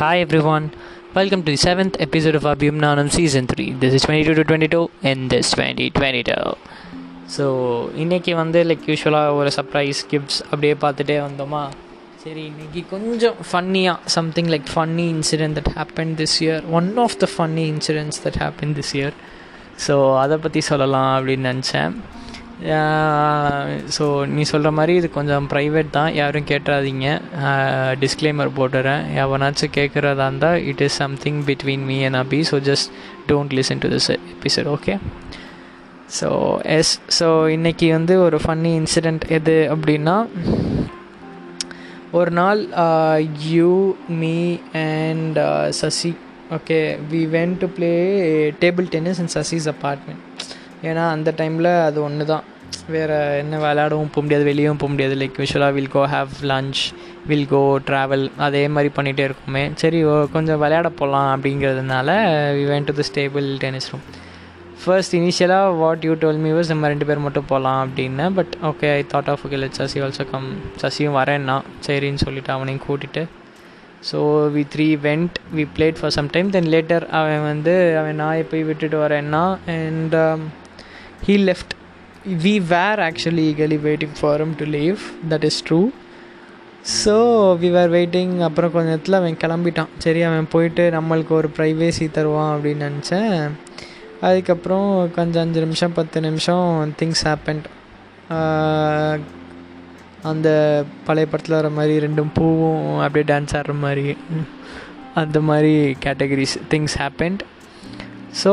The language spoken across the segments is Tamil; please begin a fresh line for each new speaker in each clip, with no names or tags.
Hi everyone, welcome to the seventh episode of Abhyum Nanam Season 3. This is 22 to 22 in this 2022. So இன்றைக்கி வந்து லைக் யூஸ்வலாக ஒரு சர்ப்ரைஸ் கிஃப்ட்ஸ் அப்படியே பார்த்துட்டே வந்தோமா? சரி இன்றைக்கி கொஞ்சம் ஃபன்னியாக something like funny incident that happen this year one of the funny incidents that happen this year so அதை பற்றி சொல்லலாம் அப்படின்னு நினச்சேன். ஸோ நீ சொல்கிற மாதிரி இது கொஞ்சம் ப்ரைவேட் தான். யாரும் கேட்டுறாதீங்க டிஸ்க்ளைமர் போட்டுறேன். எவனாச்சும் கேட்குறதா இருந்தால் it is something between me and Abhi so just don't listen to this episode okay so yes so இன்றைக்கி வந்து ஒரு ஃபன்னி இன்சிடெண்ட் எது அப்படின்னா ஒரு நாள் you me and Sasi okay we went to play table tennis in Sasi's apartment ஏன்னா அந்த டைமில் அது ஒன்று தான் வேறு என்ன விளையாடவும் போக முடியாது வெளியும் போக முடியாது. லைக் விஷுவலாக will go have lunch will go travel அதே மாதிரி பண்ணிகிட்டே இருக்குமே சரி கொஞ்சம் விளையாட போகலாம் அப்படிங்கிறதுனால we went to this table tennis room first இனிஷியலாக வாட் யூ டுவெல் மீ நம்ம ரெண்டு பேர் மட்டும் போகலாம் அப்படின்னு but okay I thought of okay let Sasi also come சசியும் வரேன்னா சரின்னு சொல்லிட்டு அவனையும் கூட்டிகிட்டு so we three went we played for some time then later அவன் வந்து அவன் நான் போய் விட்டுட்டு வரேன்னா and he left we were actually eagerly waiting for him to leave that is true so we were waiting அப்புறம் கொஞ்ச நேரத்தில் அவன் கிளம்பிட்டான். சரி அவன் போயிட்டு நம்மளுக்கு ஒரு ப்ரைவேசி தருவான் அப்படின்னு நினச்சேன். அதுக்கப்புறம் கொஞ்சம் அஞ்சு நிமிஷம் பத்து நிமிஷம் திங்ஸ் ஹேப்பன்ட் அந்த பழைய படத்தில் வர மாதிரி ரெண்டும் பூவும் அப்படியே டான்ஸ் ஆடுற மாதிரி. அந்த மாதிரி categories things happened so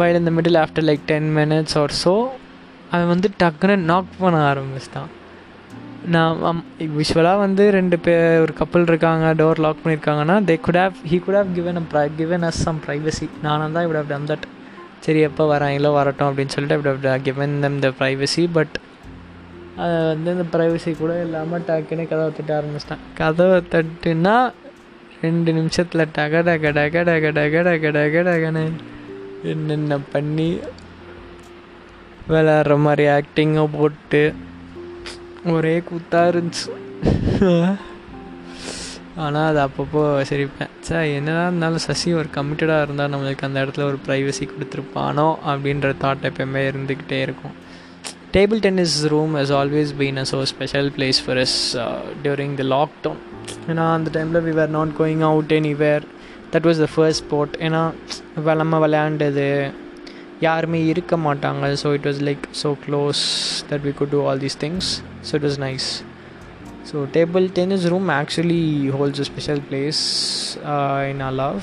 while இந்த middle after like ten minutes or so அவன் வந்து டக்குன்னு நாக் பண்ண ஆரம்பிச்சிட்டான். நான் யூஸ்வலாக வந்து ரெண்டு பேர் ஒரு கப்பல் இருக்காங்க டோர் லாக் பண்ணியிருக்காங்கன்னா they could have he could have given a given us some privacy நானும் தான் இப்படி அப்படி தட் சரி எப்போ வராங்களோ வரட்டும் அப்படின்னு சொல்லிட்டு இப்படி given them the privacy but அது வந்து இந்த ப்ரைவசி கூட இல்லாமல் டக்குன்னு கதவை தட்ட ஆரம்பிச்சிட்டேன். கதவை தட்டுன்னா ரெண்டு நிமிஷத்தில் டக டக டக டக டக டக டக டகன்னு என்னென்ன பண்ணி விளாட்ற மாதிரி ஆக்டிங்கை போட்டு ஒரே கூத்தாக இருந்துச்சு. ஆனால் அது அப்பப்போ சிரிப்பேன். சார் என்னதான் இருந்தாலும் சசி ஒரு கமிட்டடாக இருந்தால் நம்மளுக்கு அந்த இடத்துல ஒரு ப்ரைவசி கொடுத்துருப்பானோ அப்படின்ற தாட் எப்பயுமே இருந்துக்கிட்டே இருக்கும். Table tennis room has always been a so special place for us during the lockdown ஏன்னா அந்த டைமில் we were not going out anywhere that was the first sport ஏன்னா நம்ம விளையாண்டது யாருமே இருக்க மாட்டாங்க. So it was like so close that we could do all these things so it was nice so table tennis room actually holds a special place in our love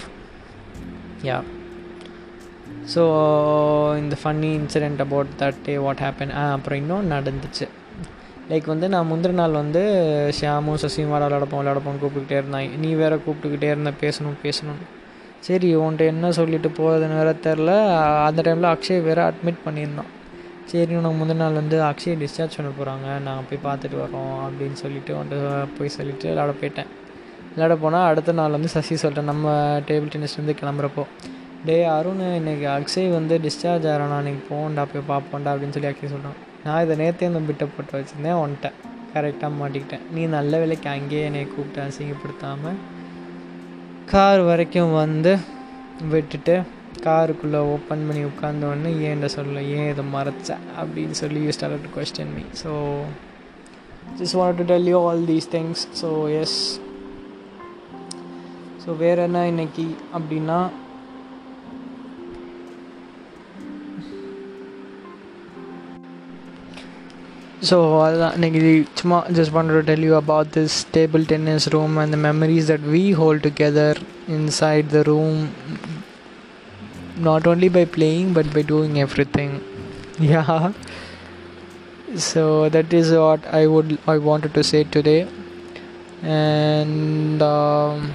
ya so இந்த funny incident about that day what happen அப்புறம் இன்னும் நடந்துச்சு. லைக் வந்து நான் முந்தின நாள் வந்து ஷியாமும் சசியும் வாட விளாடப்போம் விளாடப்போம் கூப்பிட்டுக்கிட்டே இருந்தாங்க. நீ வேறு கூப்பிட்டுக்கிட்டே இருந்த பேசணும் பேசணும் சரி உன்ட்ட என்ன சொல்லிட்டு போகிறதுன்னு வேற தெரில அந்த டைமில் அக்ஷய் வேற அட்மிட் பண்ணியிருந்தான் சரி உனக்கு முந்தின நாள் வந்து அக்ஷய் டிஸ்சார்ஜ் பண்ண போகிறாங்க நாங்கள் போய் பார்த்துட்டு வரோம் அப்படின்னு சொல்லிட்டு உன்ட்ட போய் சொல்லிவிட்டு விளாட போயிட்டேன். விளாட போனால் அடுத்த நாள் வந்து சசி சொல்லிட்டேன் நம்ம டேபிள் டென்னிஸ்லேருந்து கிளம்புறப்போ. டே அருண் இன்றைக்கி அக்ஷய் வந்து டிஸ்சார்ஜ் ஆகிறானா அன்றைக்கி போகண்டா போய் பார்ப்போண்டா அப்படின்னு சொல்லி அக்ஷய் சொல்கிறான் நான் இதை நேற்றே இந்த பிட்டை போட்டு வச்சுருந்தேன் வந்துட்டேன் கரெக்டாக மாட்டிக்கிட்டேன். நீ நல்ல வேலைக்கு அங்கேயே என்னை கூப்பிட்டு அசிங்கப்படுத்தாமல் கார் வரைக்கும் வந்து விட்டுட்டு காருக்குள்ளே ஓப்பன் பண்ணி உட்காந்தோடனே ஏன்ட சொல்ல? ஏன் இதை மறைச்ச? அப்படின்னு சொல்லி you start to question me so just want to tell you all these things so yes so வேறு என்ன இன்னைக்கு அப்படின்னா so uh, just wanted to tell you about this table tennis room and the memories that we hold together inside the room not only by playing but by doing everything. Yeah. So that is what i would i wanted to say today. And um,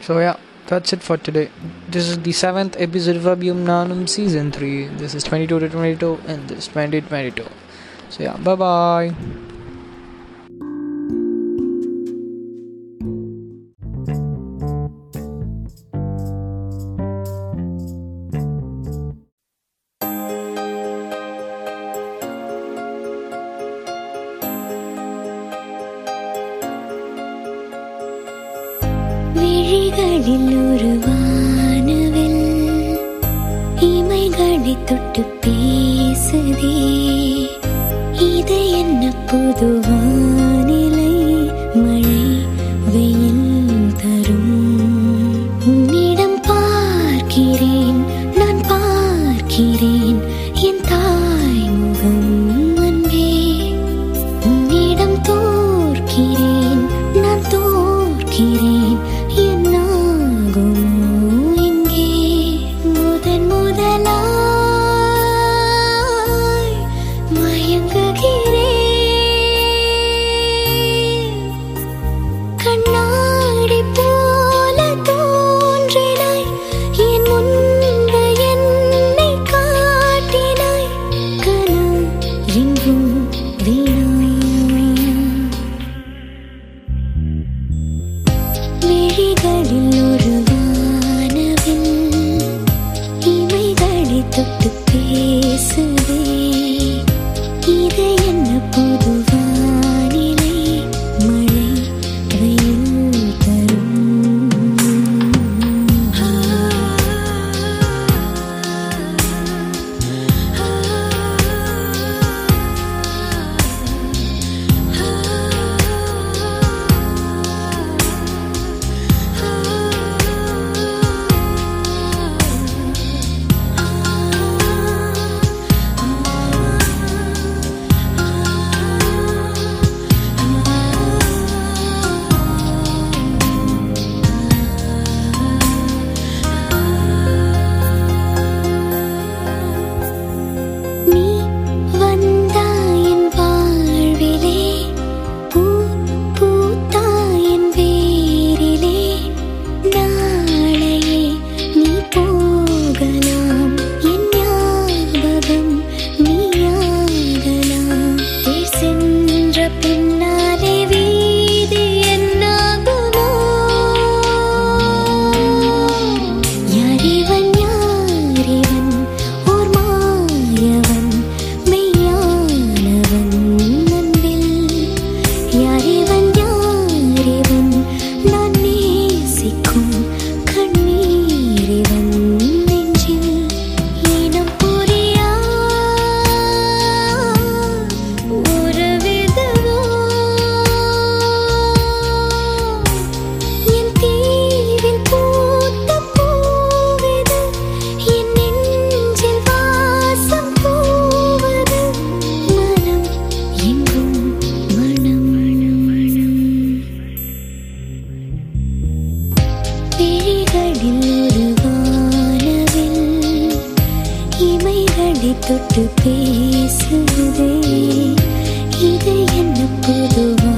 so yeah that's it for today. This is the seventh episode of Abhyum Nanum season 3 this is 22 to 22 and this is 2022 so yeah bye bye
கண்களில் உருவானவில் இமைகளை தொட்டு பேசுதே. இது என்ன புதுவானிலை மழை வெயில் தரும்? உன்னிடம் பார்க்கிறேன் நான் பார்க்கிறேன். கண்களி தொட்டு பேசுதே இது என்ன புதுவா?